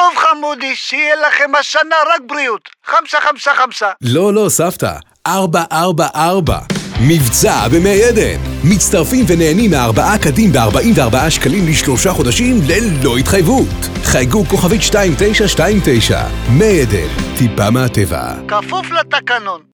טוב חמודי, שיהיה לכם השנה רק בריאות. חמסה חמסה חמסה. לא, לא, סבתא. 444. מבצע במי עדן. מצטרפים ונהנים מארבעה קדים ב-44 שקלים לשלושה חודשים ללא התחייבות. חייגו כוכבית 2929. מי עדן, טיפה מהטבע. כפוף לתקנון.